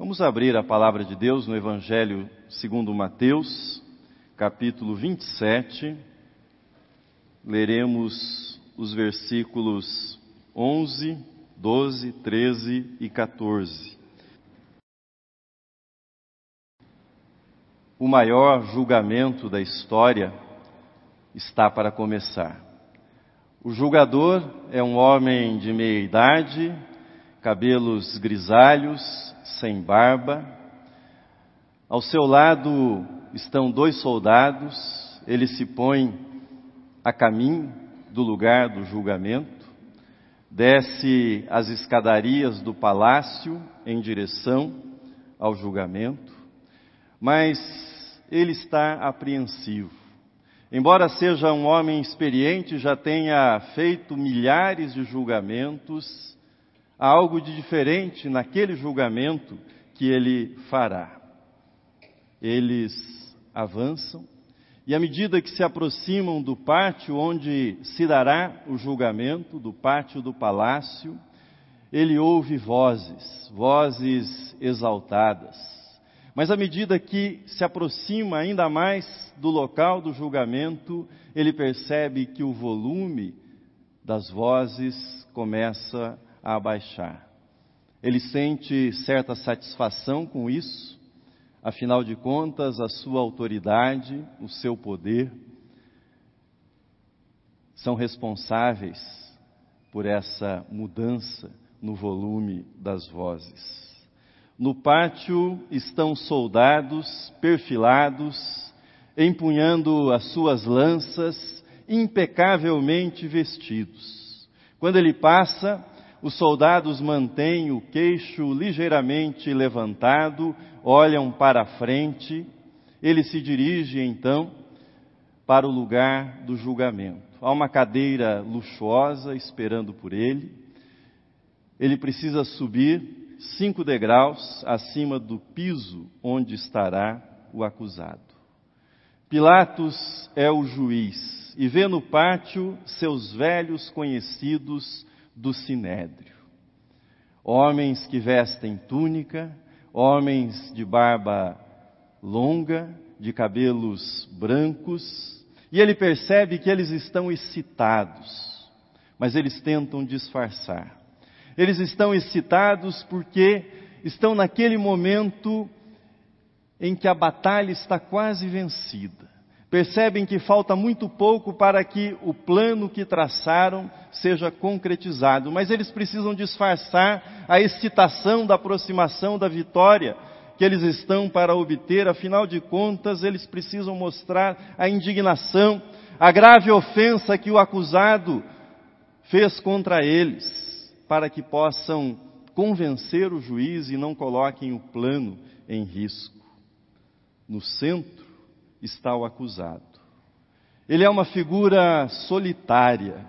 Vamos abrir a palavra de Deus no Evangelho segundo Mateus, capítulo 27. Leremos os versículos 11, 12, 13 e 14. O maior julgamento da história está para começar. O julgador é um homem de meia idade, cabelos grisalhos, sem barba. Ao seu lado estão dois soldados, ele se põe a caminho do lugar do julgamento, desce as escadarias do palácio em direção ao julgamento, mas ele está apreensivo. Embora seja um homem experiente, já tenha feito milhares de julgamentos, há algo de diferente naquele julgamento que ele fará. Eles avançam e à medida que se aproximam do pátio onde se dará o julgamento, do pátio do palácio, ele ouve vozes, vozes exaltadas mas à medida que se aproxima ainda mais do local do julgamento, ele percebe que o volume das vozes começa a abaixar. Ele sente certa satisfação com isso, afinal de contas, a sua autoridade, o seu poder, são responsáveis por essa mudança no volume das vozes. No pátio estão soldados perfilados, empunhando as suas lanças, impecavelmente vestidos. Quando ele passa, os soldados mantêm o queixo ligeiramente levantado, olham para a frente. Ele se dirige então para o lugar do julgamento. Há uma cadeira luxuosa esperando por ele. Ele precisa subir cinco degraus acima do piso onde estará o acusado. Pilatos é o juiz e vê no pátio seus velhos conhecidos do sinédrio. Homens que vestem túnica, homens de barba longa, de cabelos brancos, e ele percebe que eles estão excitados, mas eles tentam disfarçar. Eles estão excitados porque estão naquele momento em que a batalha está quase vencida. Percebem que falta muito pouco para que o plano que traçaram seja concretizado, mas eles precisam disfarçar a excitação da aproximação da vitória que eles estão para obter, afinal de contas, eles precisam mostrar a indignação, a grave ofensa que o acusado fez contra eles para que possam convencer o juiz e não coloquem o plano em risco. No centro está o acusado. Ele é uma figura solitária.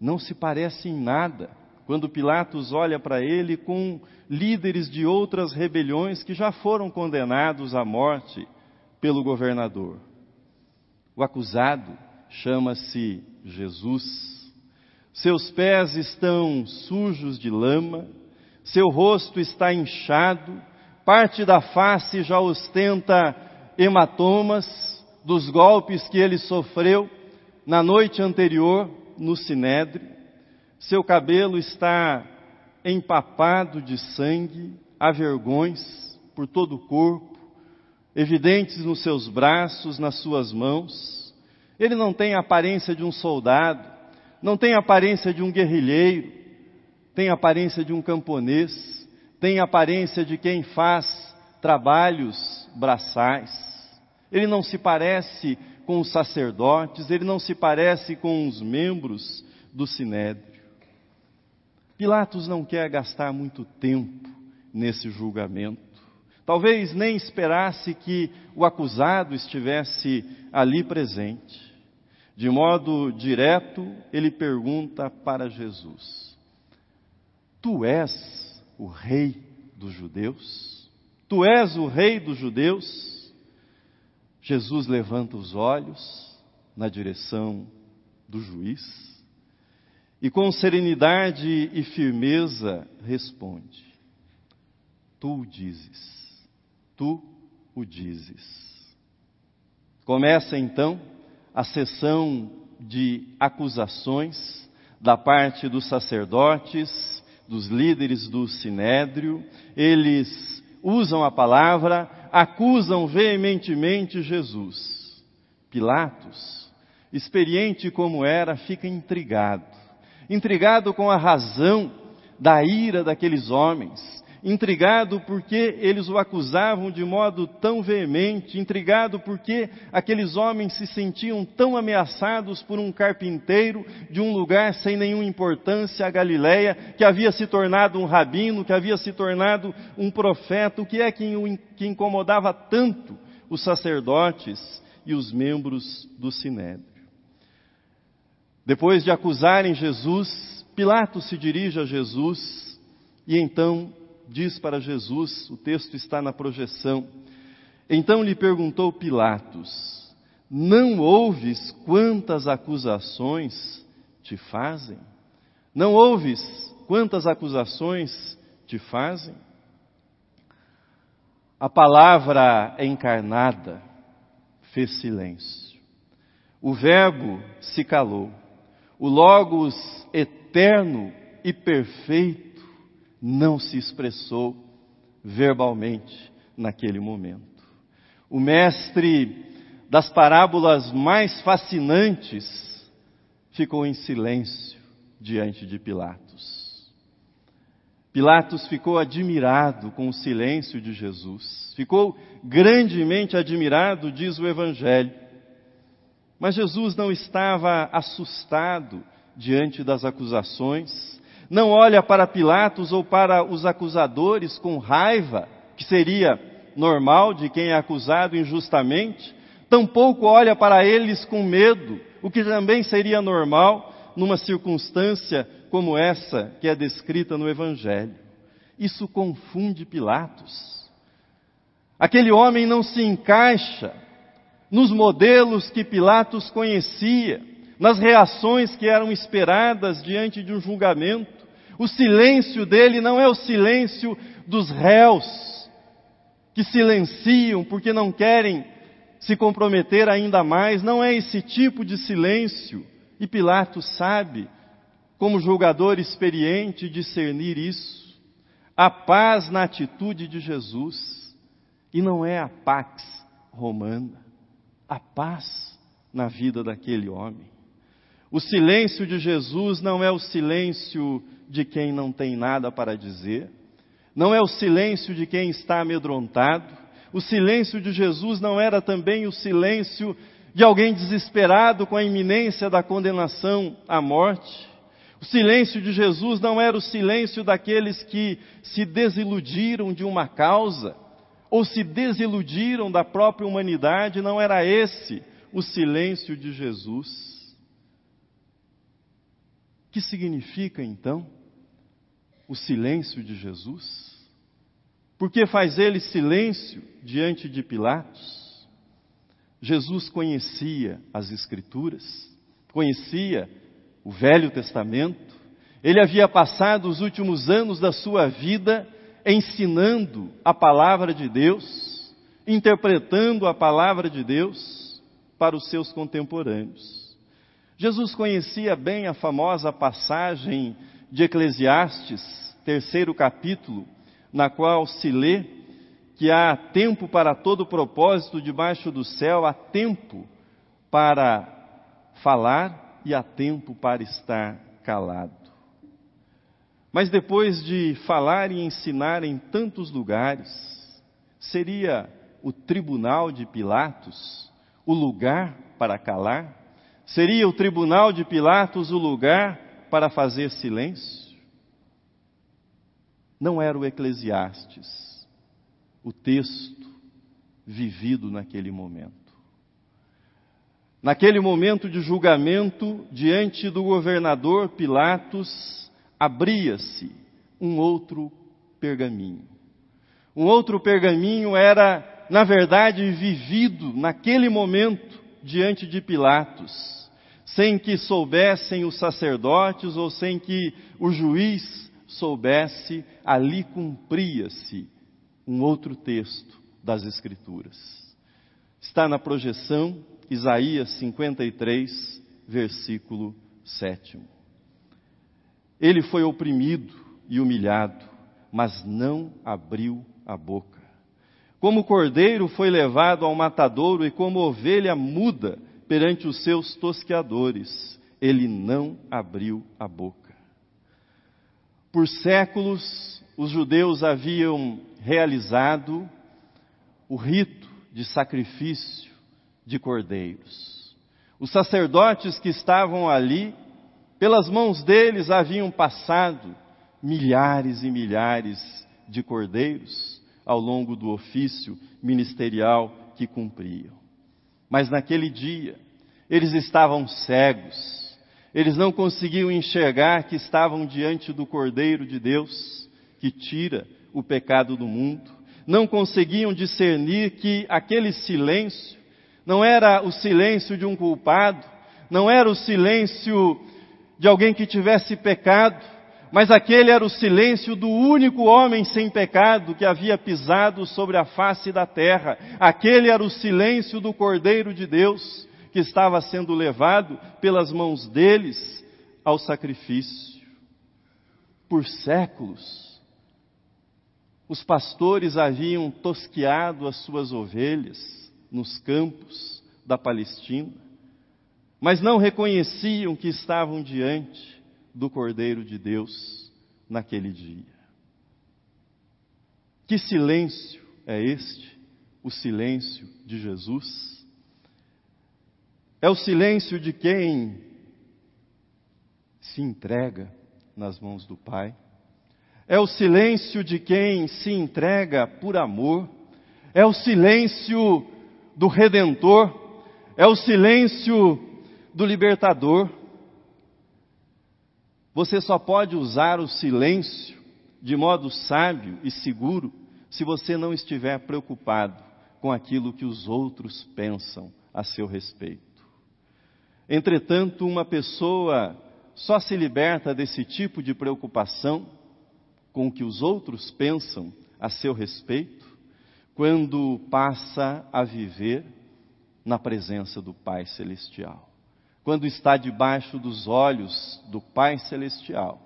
Não se parece em nada quando Pilatos olha para ele com líderes de outras rebeliões que já foram condenados à morte pelo governador. O acusado chama-se Jesus seus pés estão sujos de lama, seu rosto está inchado, parte da face já ostenta hematomas dos golpes que ele sofreu na noite anterior no sinédrio. Seu cabelo está empapado de sangue, há vergões por todo o corpo, evidentes nos seus braços, nas suas mãos. Ele não tem a aparência de um soldado, não tem aparência de um guerrilheiro, tem aparência de um camponês, tem aparência de quem faz trabalhos braçais. Ele não se parece com os sacerdotes, ele não se parece com os membros do sinédrio. Pilatos não quer gastar muito tempo nesse julgamento. Talvez nem esperasse que o acusado estivesse ali presente. De modo direto, ele pergunta para Jesus: Tu és o rei dos judeus? Tu és o rei dos judeus? Jesus levanta os olhos na direção do juiz e, com serenidade e firmeza, responde: tu o dizes. Tu o dizes. Começa então a sessão de acusações da parte dos sacerdotes, dos líderes do sinédrio. Eles usam a palavra, acusam veementemente Jesus. Pilatos, experiente como era, fica intrigado. Intrigado com a razão da ira daqueles homens, intrigado porque eles o acusavam de modo tão veemente, intrigado porque aqueles homens se sentiam tão ameaçados por um carpinteiro de um lugar sem nenhuma importância, a Galileia, que havia se tornado um rabino, que havia se tornado um profeta, o que é que, que incomodava tanto os sacerdotes e os membros do Sinédrio. Depois de acusarem Jesus, Pilatos se dirige a Jesus e então diz para Jesus, o texto está na projeção. Então lhe perguntou Pilatos: Não ouves quantas acusações te fazem? Não ouves quantas acusações te fazem? A palavra encarnada fez silêncio. O Verbo se calou. O Logos eterno e perfeito não se expressou verbalmente naquele momento. O mestre das parábolas mais fascinantes ficou em silêncio diante de Pilatos. Pilatos ficou admirado com o silêncio de Jesus. Ficou grandemente admirado, diz o Evangelho. Mas Jesus não estava assustado diante das acusações, não olha para Pilatos ou para os acusadores com raiva, que seria normal de quem é acusado injustamente, tampouco olha para eles com medo, o que também seria normal numa circunstância como essa que é descrita no Evangelho. Isso confunde Pilatos. Aquele homem não se encaixa nos modelos que Pilatos conhecia, nas reações que eram esperadas diante de um julgamento. O silêncio dele não é o silêncio dos réus, que silenciam porque não querem se comprometer ainda mais, não é esse tipo de silêncio. E Pilatos sabe, como julgador experiente, discernir isso. A paz na atitude de Jesus, e não é a pax romana, a paz na vida daquele homem. O silêncio de Jesus não é o silêncio de quem não tem nada para dizer, não é o silêncio de quem está amedrontado. O silêncio de Jesus não era também o silêncio de alguém desesperado com a iminência da condenação à morte. O silêncio de Jesus não era o silêncio daqueles que se desiludiram de uma causa ou se desiludiram da própria humanidade, não era esse o silêncio de Jesus. Que significa então o silêncio de Jesus? Por que faz ele silêncio diante de Pilatos? Jesus conhecia as Escrituras, conhecia o Velho Testamento, ele havia passado os últimos anos da sua vida ensinando a palavra de Deus, interpretando a palavra de Deus para os seus contemporâneos. Jesus conhecia bem a famosa passagem de Eclesiastes, terceiro capítulo, na qual se lê que há tempo para todo propósito debaixo do céu, há tempo para falar e há tempo para estar calado. Mas depois de falar e ensinar em tantos lugares, seria o tribunal de Pilatos o lugar para calar? Seria o tribunal de Pilatos o lugar para fazer silêncio? Não era o Eclesiastes, o texto vivido naquele momento. Naquele momento de julgamento, diante do governador Pilatos, abria-se um outro pergaminho. Um outro pergaminho era, na verdade, vivido naquele momento diante de Pilatos sem que soubessem os sacerdotes ou sem que o juiz soubesse, ali cumpria-se um outro texto das Escrituras. Está na projeção, Isaías 53, versículo 7. Ele foi oprimido e humilhado, mas não abriu a boca. Como cordeiro foi levado ao matadouro e como ovelha muda perante os seus tosqueadores, ele não abriu a boca. Por séculos, os judeus haviam realizado o rito de sacrifício de cordeiros. Os sacerdotes que estavam ali, pelas mãos deles haviam passado milhares e milhares de cordeiros ao longo do ofício ministerial que cumpriam. Mas naquele dia, eles estavam cegos, eles não conseguiam enxergar que estavam diante do Cordeiro de Deus, que tira o pecado do mundo, não conseguiam discernir que aquele silêncio não era o silêncio de um culpado, não era o silêncio de alguém que tivesse pecado, mas aquele era o silêncio do único homem sem pecado que havia pisado sobre a face da terra. Aquele era o silêncio do Cordeiro de Deus que estava sendo levado pelas mãos deles ao sacrifício. Por séculos, os pastores haviam tosqueado as suas ovelhas nos campos da Palestina, mas não reconheciam que estavam diante do Cordeiro de Deus naquele dia. Que silêncio é este? O silêncio de Jesus? É o silêncio de quem se entrega nas mãos do Pai. É o silêncio de quem se entrega por amor. É o silêncio do Redentor. É o silêncio do Libertador. Você só pode usar o silêncio de modo sábio e seguro se você não estiver preocupado com aquilo que os outros pensam a seu respeito. Entretanto, uma pessoa só se liberta desse tipo de preocupação com o que os outros pensam a seu respeito quando passa a viver na presença do Pai Celestial quando está debaixo dos olhos do Pai Celestial,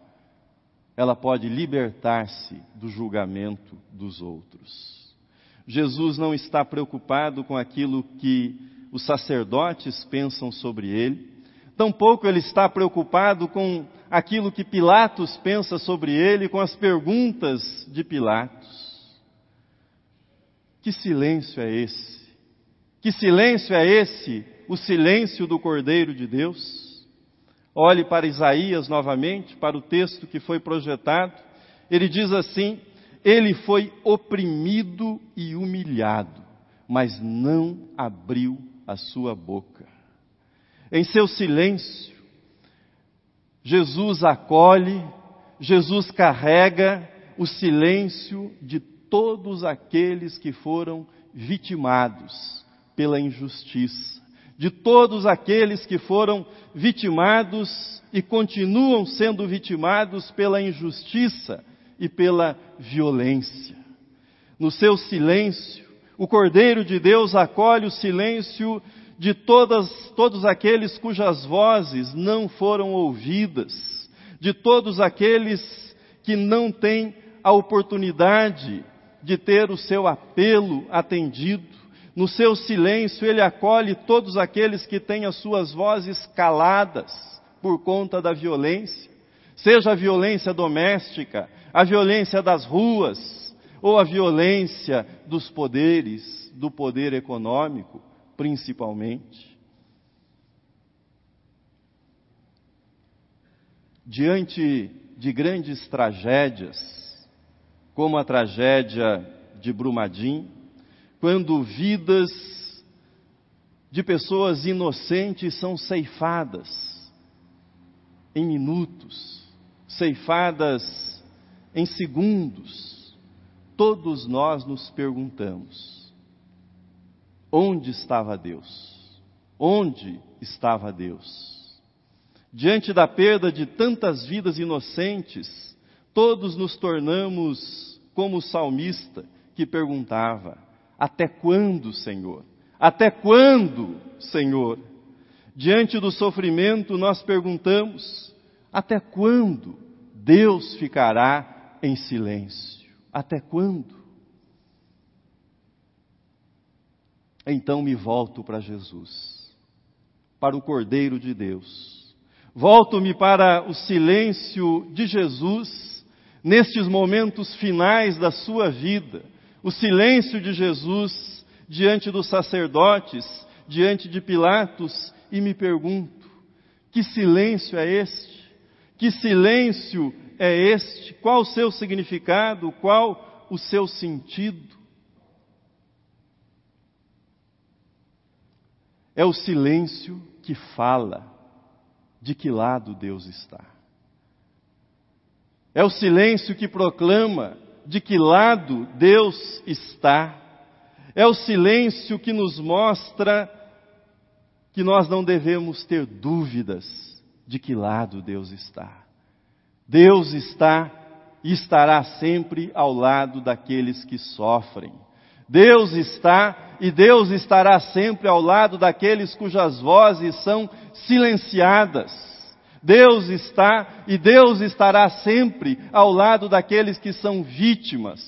ela pode libertar-se do julgamento dos outros. Jesus não está preocupado com aquilo que os sacerdotes pensam sobre ele, tampouco ele está preocupado com aquilo que Pilatos pensa sobre ele, com as perguntas de Pilatos. Que silêncio é esse? Que silêncio é esse o silêncio do Cordeiro de Deus. Olhe para Isaías novamente, para o texto que foi projetado. Ele diz assim: Ele foi oprimido e humilhado, mas não abriu a sua boca. Em seu silêncio, Jesus acolhe, Jesus carrega o silêncio de todos aqueles que foram vitimados pela injustiça de todos aqueles que foram vitimados e continuam sendo vitimados pela injustiça e pela violência. No seu silêncio, o Cordeiro de Deus acolhe o silêncio de todas, todos aqueles cujas vozes não foram ouvidas, de todos aqueles que não têm a oportunidade de ter o seu apelo atendido no seu silêncio, ele acolhe todos aqueles que têm as suas vozes caladas por conta da violência, seja a violência doméstica, a violência das ruas, ou a violência dos poderes, do poder econômico, principalmente. Diante de grandes tragédias, como a tragédia de Brumadinho, quando vidas de pessoas inocentes são ceifadas em minutos, ceifadas em segundos, todos nós nos perguntamos: onde estava Deus? Onde estava Deus? Diante da perda de tantas vidas inocentes, todos nos tornamos como o salmista que perguntava: Até quando, Senhor? Até quando, Senhor? Diante do sofrimento, nós perguntamos: Até quando Deus ficará em silêncio? Até quando? Então me volto para Jesus, para o Cordeiro de Deus. Volto-me para o silêncio de Jesus nestes momentos finais da sua vida. O silêncio de Jesus diante dos sacerdotes, diante de Pilatos, e me pergunto: que silêncio é este? Que silêncio é este? Qual o seu significado? Qual o seu sentido? É o silêncio que fala de que lado Deus está. É o silêncio que proclama de que lado Deus está. É o silêncio que nos mostra que nós não devemos ter dúvidas de que lado Deus está. Deus está e estará sempre ao lado daqueles que sofrem. Deus está e Deus estará sempre ao lado daqueles cujas vozes são silenciadas. Deus está e Deus estará sempre ao lado daqueles que são vítimas.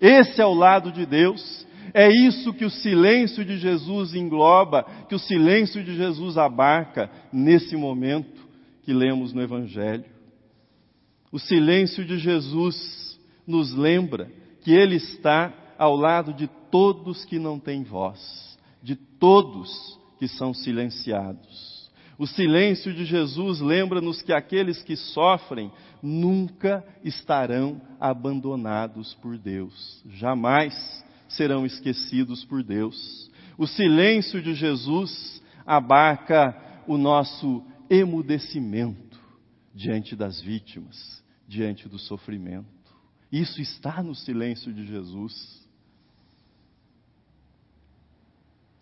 Esse é o lado de Deus. É isso que o silêncio de Jesus engloba, que o silêncio de Jesus abarca nesse momento que lemos no Evangelho. O silêncio de Jesus nos lembra que Ele está ao lado de todos que não têm voz, de todos que são silenciados. O silêncio de Jesus lembra-nos que aqueles que sofrem nunca estarão abandonados por Deus, jamais serão esquecidos por Deus. O silêncio de Jesus abarca o nosso emudecimento diante das vítimas, diante do sofrimento. Isso está no silêncio de Jesus.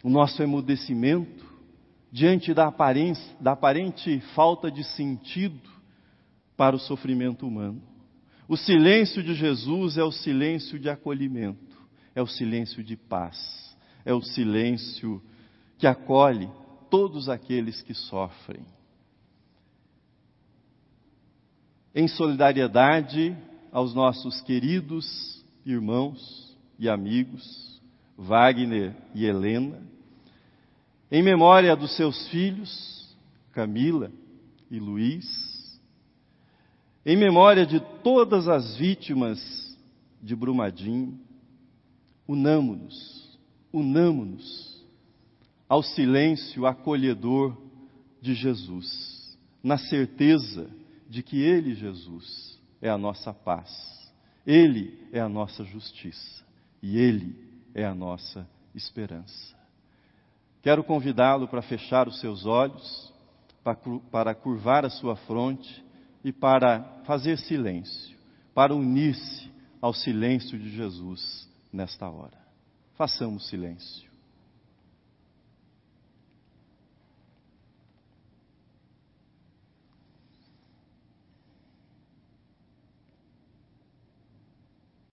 o nosso emudecimento diante da, da aparente falta de sentido para o sofrimento humano. O silêncio de Jesus é o silêncio de acolhimento, é o silêncio de paz, é o silêncio que acolhe todos aqueles que sofrem. Em solidariedade aos nossos queridos irmãos e amigos, Wagner e Helena, em memória dos seus filhos, Camila e Luiz, em memória de todas as vítimas de Brumadinho, unamo-nos, unamo-nos ao silêncio acolhedor de Jesus, na certeza de que Ele, Jesus, é a nossa paz, Ele é a nossa justiça e Ele é a nossa esperança. Quero convidá-lo para fechar os seus olhos, para curvar a sua fronte e para fazer silêncio, para unir-se ao silêncio de Jesus nesta hora. Façamos silêncio.